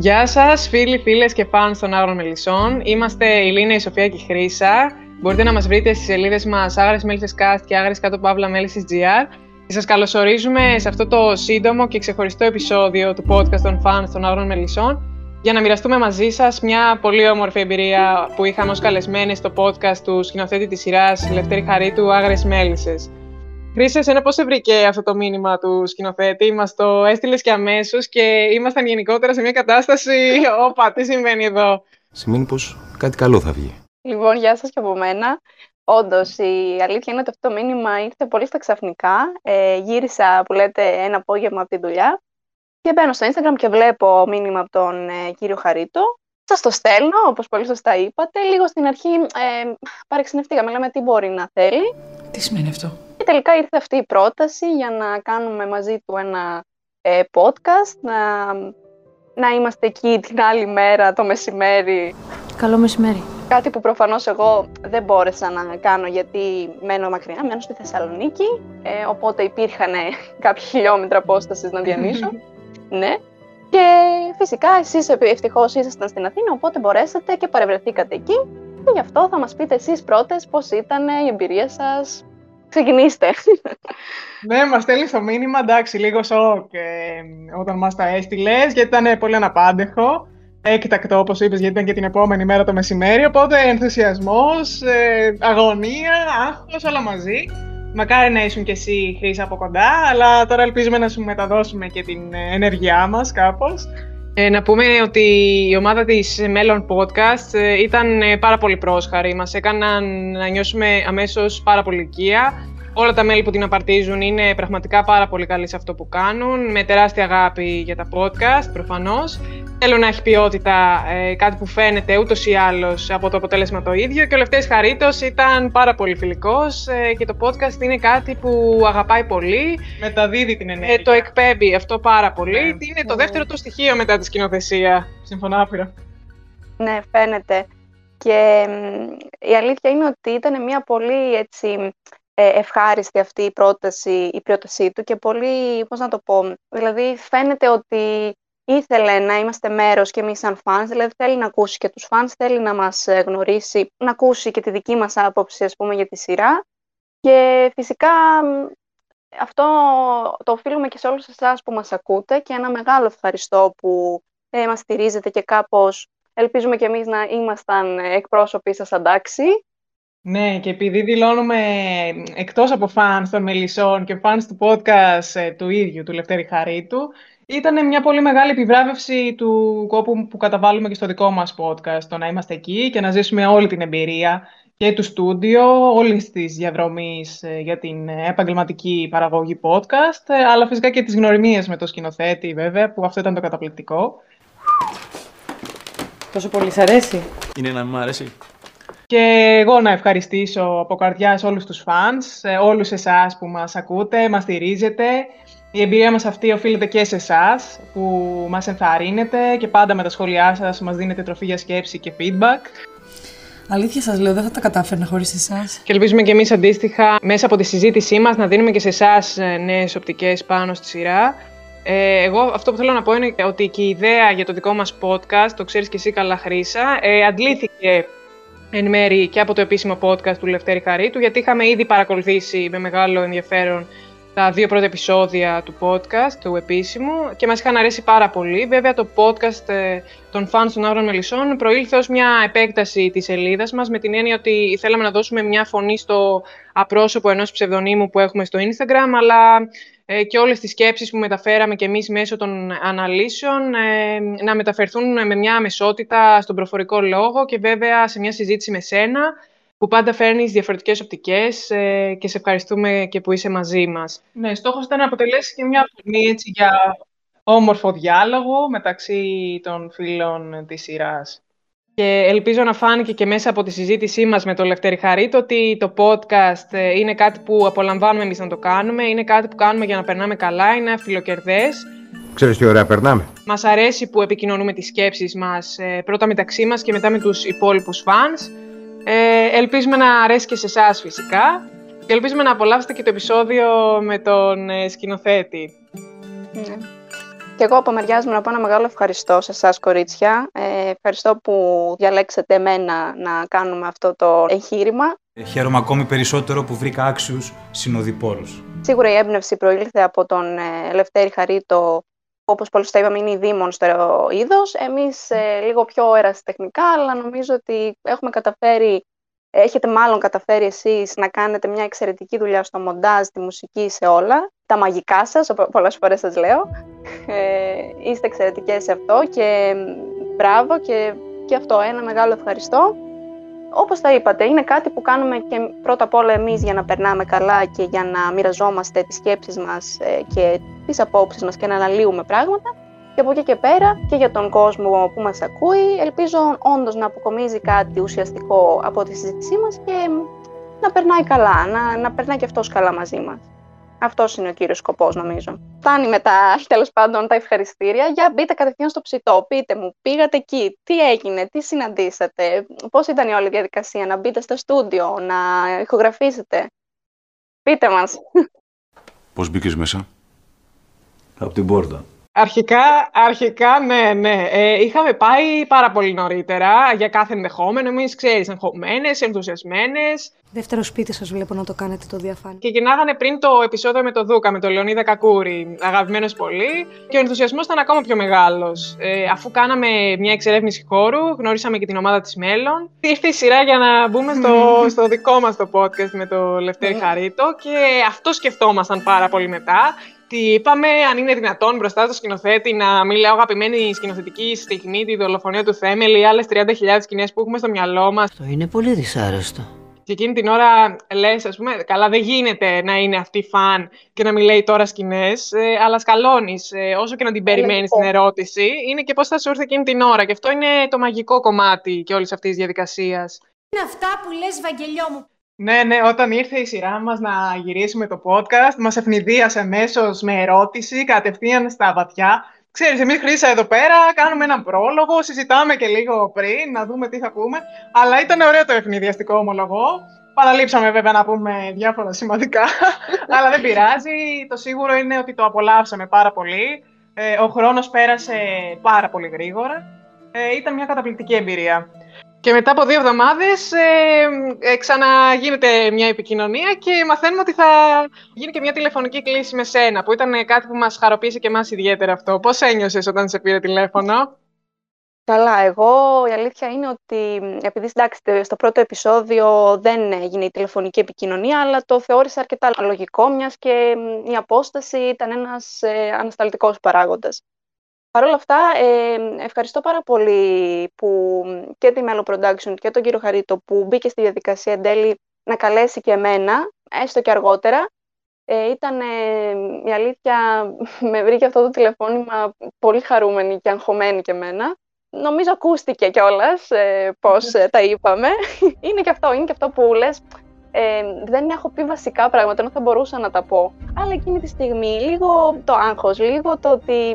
Γεια σας φίλοι, φίλες και φαν των Άγρων Μελισσών. Είμαστε η Λίνα, η Σοφία και η Χρύσα. Μπορείτε να μας βρείτε στις σελίδες μας Άγρες Μέλισσες Cast και Άγρες Κάτω Παύλα Μέλισσες GR. Και σας καλωσορίζουμε σε αυτό το σύντομο και ξεχωριστό επεισόδιο του podcast των φαν των Άγρων Μελισσών για να μοιραστούμε μαζί σας μια πολύ όμορφη εμπειρία που είχαμε ως καλεσμένοι στο podcast του σκηνοθέτη της σειράς Λευτέρη Χαρίτου Άγρες Μέλισσες. Χρήσε, εσένα πώς βρήκε αυτό το μήνυμα του σκηνοθέτη, μας το έστειλες και αμέσως και ήμασταν γενικότερα σε μια κατάσταση, όπα, τι συμβαίνει εδώ; Σημαίνει πως κάτι καλό θα βγει. Λοιπόν, γεια σας και από μένα. Όντως, η αλήθεια είναι ότι αυτό το μήνυμα ήρθε πολύ στα ξαφνικά. Ε, γύρισα, που λέτε, ένα απόγευμα από τη δουλειά και μπαίνω στο Instagram και βλέπω μήνυμα από τον ε, κύριο Χαρίτο. Σας το στέλνω, όπως πολύ σωστά είπατε. Λίγο στην αρχή ε, παρεξενευτήκαμε, λέμε τι μπορεί να θέλει. Τι σημαίνει αυτό; Και τελικά ήρθε αυτή η πρόταση για να κάνουμε μαζί του ένα ε, podcast, να, να είμαστε εκεί την άλλη μέρα το μεσημέρι. Καλό μεσημέρι. Κάτι που προφανώς εγώ δεν μπόρεσα να κάνω γιατί μένω μακριά, μένω στη Θεσσαλονίκη, ε, οπότε υπήρχαν κάποια χιλιόμετρα απόστασης να διανύσω. ναι. Και φυσικά εσείς ευτυχώς ήσασταν στην Αθήνα, οπότε μπορέσατε και παρευρεθήκατε εκεί. Και γι' αυτό θα μας πείτε εσείς πρώτες πώς ήταν η εμπειρία σας Ξεκινήστε. ναι, μας στέλνει το μήνυμα, εντάξει, λίγο σοκ ε, όταν μας τα έστειλες, γιατί ήταν πολύ αναπάντεχο. Έκτακτο, όπως είπες, γιατί ήταν και την επόμενη μέρα το μεσημέρι. Οπότε ενθουσιασμός, ε, αγωνία, άγχος, όλα μαζί. Μακάρι να ήσουν κι εσύ χρήση από κοντά, αλλά τώρα ελπίζουμε να σου μεταδώσουμε και την ενέργειά μας κάπως. Ε, να πούμε ότι η ομάδα της Μέλλον Podcast ε, ήταν ε, πάρα πολύ πρόσχαρη. Μας έκαναν να νιώσουμε αμέσως πάρα πολύ οικία. Όλα τα μέλη που την απαρτίζουν είναι πραγματικά πάρα πολύ καλοί σε αυτό που κάνουν, με τεράστια αγάπη για τα podcast προφανώς. Θέλω να έχει ποιότητα, ε, κάτι που φαίνεται ούτως ή άλλως από το αποτέλεσμα το ίδιο. Και ο Λευτέρης Χαρίτος ήταν πάρα πολύ φιλικός ε, και το podcast είναι κάτι που αγαπάει πολύ. Μεταδίδει την ενέργεια. Ε, το εκπέμπει αυτό πάρα πολύ. Ναι. Είναι το δεύτερο του στοιχείο μετά τη σκηνοθεσία; Συμφωνώ άπειρα. Ναι, φαίνεται. Και η αλήθεια είναι ότι ήταν μια πολύ έτσι, ε, ευχάριστη αυτή η πρόταση, η πρότασή του και πολύ, πώς να το πω, δηλαδή φαίνεται ότι ήθελε να είμαστε μέρος και εμείς σαν fans, δηλαδή θέλει να ακούσει και τους fans, θέλει να μας ε, γνωρίσει, να ακούσει και τη δική μας άποψη ας πούμε για τη σειρά. Και φυσικά αυτό το οφείλουμε και σε όλους εσάς που μας ακούτε και ένα μεγάλο ευχαριστώ που ε, μας στηρίζετε και κάπως ελπίζουμε και εμείς να ήμασταν εκπρόσωποι σας αντάξει ναι, και επειδή δηλώνουμε εκτός από fans των Μελισσών και fans του podcast ε, του ίδιου, του Λευτέρη Χαρίτου, ήταν μια πολύ μεγάλη επιβράβευση του κόπου που καταβάλουμε και στο δικό μας podcast, το να είμαστε εκεί και να ζήσουμε όλη την εμπειρία και του στούντιο, όλης της διαδρομής ε, για την επαγγελματική παραγωγή podcast, ε, αλλά φυσικά και τις γνωριμίες με το σκηνοθέτη βέβαια, που αυτό ήταν το καταπληκτικό. Τόσο πολύ σ' αρέσει. Είναι να μου αρέσει. Και εγώ να ευχαριστήσω από καρδιά όλους τους φανς, όλους εσάς που μας ακούτε, μας στηρίζετε. Η εμπειρία μας αυτή οφείλεται και σε εσάς που μας ενθαρρύνετε και πάντα με τα σχόλιά σας μας δίνετε τροφή για σκέψη και feedback. Αλήθεια σας λέω, δεν θα τα κατάφερνα χωρίς εσάς. Και ελπίζουμε και εμείς αντίστοιχα μέσα από τη συζήτησή μας να δίνουμε και σε εσάς ε, νέες οπτικές πάνω στη σειρά. Ε, εγώ αυτό που θέλω να πω είναι ότι και η ιδέα για το δικό μας podcast, το ξέρεις και εσύ καλά Χρύσα, ε, αντλήθηκε εν μέρη και από το επίσημο podcast του Λευτέρη Χαρίτου, γιατί είχαμε ήδη παρακολουθήσει με μεγάλο ενδιαφέρον τα δύο πρώτα επεισόδια του podcast, του επίσημου, και μας είχαν αρέσει πάρα πολύ. Βέβαια, το podcast ε, των fans των Άγρων Μελισσών προήλθε ως μια επέκταση της σελίδας μας, με την έννοια ότι θέλαμε να δώσουμε μια φωνή στο απρόσωπο ενός ψευδονύμου που έχουμε στο Instagram, αλλά ε, και όλες τις σκέψεις που μεταφέραμε και εμείς μέσω των αναλύσεων ε, να μεταφερθούν με μια αμεσότητα στον προφορικό λόγο και βέβαια σε μια συζήτηση με σένα που πάντα φέρνεις διαφορετικές οπτικές ε, και σε ευχαριστούμε και που είσαι μαζί μας. Ναι, στόχος ήταν να αποτελέσει και μια φωνή έτσι, για όμορφο διάλογο μεταξύ των φίλων της σειράς. Και ελπίζω να φάνηκε και μέσα από τη συζήτησή μας με τον Λευτέρη Χαρίτο ότι το podcast ε, είναι κάτι που απολαμβάνουμε εμείς να το κάνουμε, είναι κάτι που κάνουμε για να περνάμε καλά, είναι φιλοκερδές. Ξέρεις τι ωραία περνάμε. Μας αρέσει που επικοινωνούμε τις σκέψεις μας ε, πρώτα μεταξύ μας και μετά με τους υπόλοιπους fans. Ε, ελπίζουμε να αρέσει και σε εσάς φυσικά και ελπίζουμε να απολαύσετε και το επεισόδιο με τον ε, σκηνοθέτη. Ναι. Και εγώ από μεριά μου να πω ένα μεγάλο ευχαριστώ σε εσάς, κορίτσια. Ε, ευχαριστώ που διαλέξατε εμένα να κάνουμε αυτό το εγχείρημα. Ε, χαίρομαι ακόμη περισσότερο που βρήκα άξιους συνοδοιπόρους. Σίγουρα η έμπνευση προήλθε από τον ε, Λευτέρη Χαρίτο, όπως πολλοί τα είπαμε, είναι η δήμον στο είδος. Εμείς ε, λίγο πιο ερασιτεχνικά, αλλά νομίζω ότι έχουμε καταφέρει, έχετε μάλλον καταφέρει εσείς να κάνετε μια εξαιρετική δουλειά στο μοντάζ, τη μουσική, σε όλα. Τα μαγικά σας, πολλές φορές σας λέω. Ε, είστε εξαιρετικές σε αυτό και μπράβο και, και αυτό ένα μεγάλο ευχαριστώ. Όπως τα είπατε, είναι κάτι που κάνουμε και πρώτα απ' όλα εμείς για να περνάμε καλά και για να μοιραζόμαστε τις σκέψεις μας ε, και τις απόψεις μας και να αναλύουμε πράγματα. Και από εκεί και πέρα και για τον κόσμο που μας ακούει, ελπίζω όντως να αποκομίζει κάτι ουσιαστικό από τη συζήτησή μας και να περνάει καλά, να, να περνάει και αυτός καλά μαζί μας. Αυτός είναι ο κύριος σκοπός, νομίζω. Φτάνει μετά, τέλος πάντων, τα ευχαριστήρια. Για μπείτε κατευθείαν στο ψητό. Πείτε μου, πήγατε εκεί, τι έγινε, τι συναντήσατε, πώς ήταν η όλη διαδικασία να μπείτε στο στούντιο, να ηχογραφήσετε. Πείτε μας. Πώς μπήκες μέσα, Από την πόρτα. Αρχικά, αρχικά, ναι, ναι. Ε, είχαμε πάει πάρα πολύ νωρίτερα για κάθε ενδεχόμενο. Εμείς, ξέρεις, εγχωμένε, ενθουσιασμένες. Δεύτερο σπίτι σας βλέπω να το κάνετε το διαφάνεια. Και γυρνάγανε πριν το επεισόδιο με το Δούκα, με τον Λεωνίδα Κακούρη, αγαπημένο πολύ. Και ο ενθουσιασμός ήταν ακόμα πιο μεγάλος. Ε, αφού κάναμε μια εξερεύνηση χώρου, γνώρισαμε και την ομάδα της Μέλλον. Ήρθε η σειρά για να μπούμε στο, στο δικό μας το podcast με το Λευτέρη Χαρίτο. Και αυτό σκεφτόμασταν πάρα πολύ μετά τι είπαμε, αν είναι δυνατόν μπροστά στο σκηνοθέτη να μην λέω αγαπημένη σκηνοθετική στιγμή, τη δολοφονία του Θέμελ ή άλλε 30.000 σκηνές που έχουμε στο μυαλό μας. Αυτό είναι πολύ δυσάρεστο. Και εκείνη την ώρα λες, ας πούμε, καλά, δεν γίνεται να είναι αυτή φαν και να μην λέει τώρα σκηνές, ε, αλλά σκαλώνεις. Ε, όσο και να την περιμένεις την ερώτηση, είναι και πώς θα σου έρθει εκείνη την ώρα. Και αυτό είναι το μαγικό κομμάτι και όλης αυτής της διαδικασίας. Είναι αυτά που λες, Βαγγελιό μου. Ναι, ναι, όταν ήρθε η σειρά μας να γυρίσουμε το podcast, μας ευνηδίασε αμέσως με ερώτηση, κατευθείαν στα βαθιά. Ξέρεις, εμείς Χρύσα εδώ πέρα κάνουμε έναν πρόλογο, συζητάμε και λίγο πριν, να δούμε τι θα πούμε. Αλλά ήταν ωραίο το ευνηδιαστικό ομολογό. Παραλείψαμε βέβαια να πούμε διάφορα σημαντικά, αλλά δεν πειράζει. Το σίγουρο είναι ότι το απολαύσαμε πάρα πολύ. Ε, ο χρόνος πέρασε πάρα πολύ γρήγορα. Ε, ήταν μια καταπληκτική εμπειρία. Και μετά από δύο εβδομάδες ε, ε, ξαναγίνεται μια επικοινωνία και μαθαίνουμε ότι θα γίνει και μια τηλεφωνική κλήση με σένα, που ήταν κάτι που μας χαροποίησε και εμάς ιδιαίτερα αυτό. Πώς ένιωσες όταν σε πήρε τηλέφωνο; Καλά, εγώ η αλήθεια είναι ότι επειδή εντάξει, στο πρώτο επεισόδιο δεν έγινε η τηλεφωνική επικοινωνία, αλλά το θεώρησα αρκετά λογικό, μιας και η απόσταση ήταν ένας ε, ανασταλτικός παράγοντας. Παρ' όλα αυτά, ε, ευχαριστώ πάρα πολύ που και τη Melo Production και τον κύριο Χαρίτο που μπήκε στη διαδικασία εν τέλει να καλέσει και εμένα, έστω και αργότερα. Ε, ήταν, η αλήθεια, με βρήκε αυτό το τηλεφώνημα πολύ χαρούμενη και αγχωμένη και εμένα. Νομίζω ακούστηκε κιόλας ε, πώς ε, τα είπαμε. είναι και αυτό, είναι και αυτό που λες, ε, δεν έχω πει βασικά πράγματα, ενώ θα μπορούσα να τα πω. Αλλά εκείνη τη στιγμή, λίγο το άγχος, λίγο το ότι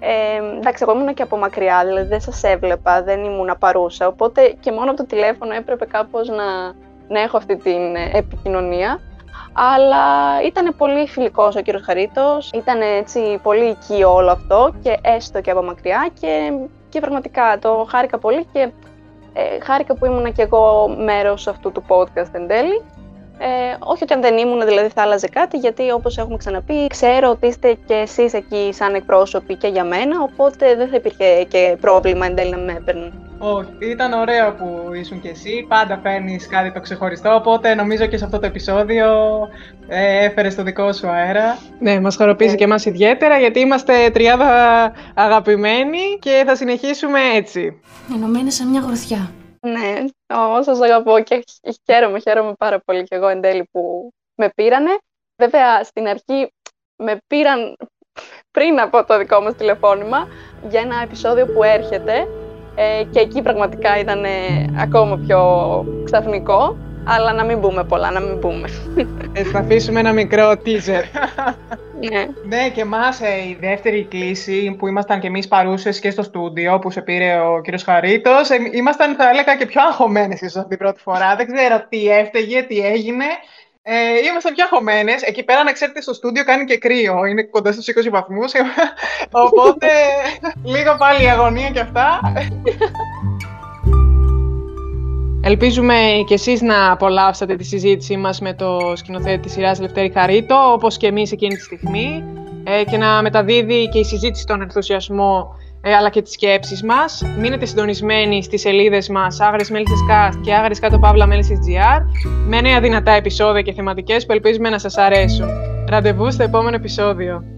ε, εντάξει, εγώ ήμουν και από μακριά, δηλαδή δεν σας έβλεπα, δεν ήμουν παρούσα, οπότε και μόνο από το τηλέφωνο έπρεπε κάπως να, να έχω αυτή την ε, επικοινωνία. Αλλά ήταν πολύ φιλικός ο κύριος Χαρίτος, ήταν έτσι πολύ οικείο όλο αυτό και έστω και από μακριά και, και πραγματικά το χάρηκα πολύ και ε, χάρηκα που ήμουν και εγώ μέρος αυτού του podcast εν τέλει. Ε, όχι ότι αν δεν ήμουν δηλαδή θα άλλαζε κάτι, γιατί όπως έχουμε ξαναπεί, ξέρω ότι είστε και εσείς εκεί σαν εκπρόσωποι και για μένα, οπότε δεν θα υπήρχε και πρόβλημα εν τέλει να με έπαιρναν. Όχι, ήταν ωραίο που ήσουν και εσύ, πάντα φέρνει κάτι το ξεχωριστό, οπότε νομίζω και σε αυτό το επεισόδιο ε, έφερες το δικό σου αέρα. Ναι, μας χαροποίησε και εμάς ιδιαίτερα, γιατί είμαστε τριάδα αγαπημένοι και θα συνεχίσουμε έτσι. Ενωμένοι σε μια γροθιά. Ναι, όσο σας αγαπώ και χαίρομαι, χαίρομαι πάρα πολύ και εγώ εν τέλει που με πήρανε. Βέβαια, στην αρχή με πήραν πριν από το δικό μας τηλεφώνημα για ένα επεισόδιο που έρχεται ε, και εκεί πραγματικά ήταν ακόμα πιο ξαφνικό. Αλλά να μην πούμε πολλά, να μην πούμε. Ε, θα αφήσουμε ένα μικρό teaser. ναι. ναι, και εμάς ε, η δεύτερη κλίση που ήμασταν και εμείς παρούσες και στο στούντιο που σε πήρε ο κύριος Χαρίτος, ε, ήμασταν, θα έλεγα, και πιο αγχωμένες ίσως την πρώτη φορά. Δεν ξέρω τι έφταιγε, τι έγινε. Ε, είμαστε πια χωμένε. Εκεί πέρα, να ξέρετε, στο στούντιο κάνει και κρύο. Είναι κοντά στους 20 βαθμούς. Οπότε, λίγο πάλι η αγωνία και αυτά. Ελπίζουμε και εσείς να απολαύσατε τη συζήτησή μας με το σκηνοθέτη της σειράς Λευτέρη Χαρίτο, όπως και εμείς εκείνη τη στιγμή, ε, και να μεταδίδει και η συζήτηση τον ενθουσιασμό ε, αλλά και τις σκέψεις μας. Μείνετε συντονισμένοι στις σελίδες μας Άγρες Μέλισσες Cast και Άγρες Κάτω Παύλα Μέλισσες GR με νέα δυνατά επεισόδια και θεματικές που ελπίζουμε να σας αρέσουν. Ραντεβού στο επόμενο επεισόδιο.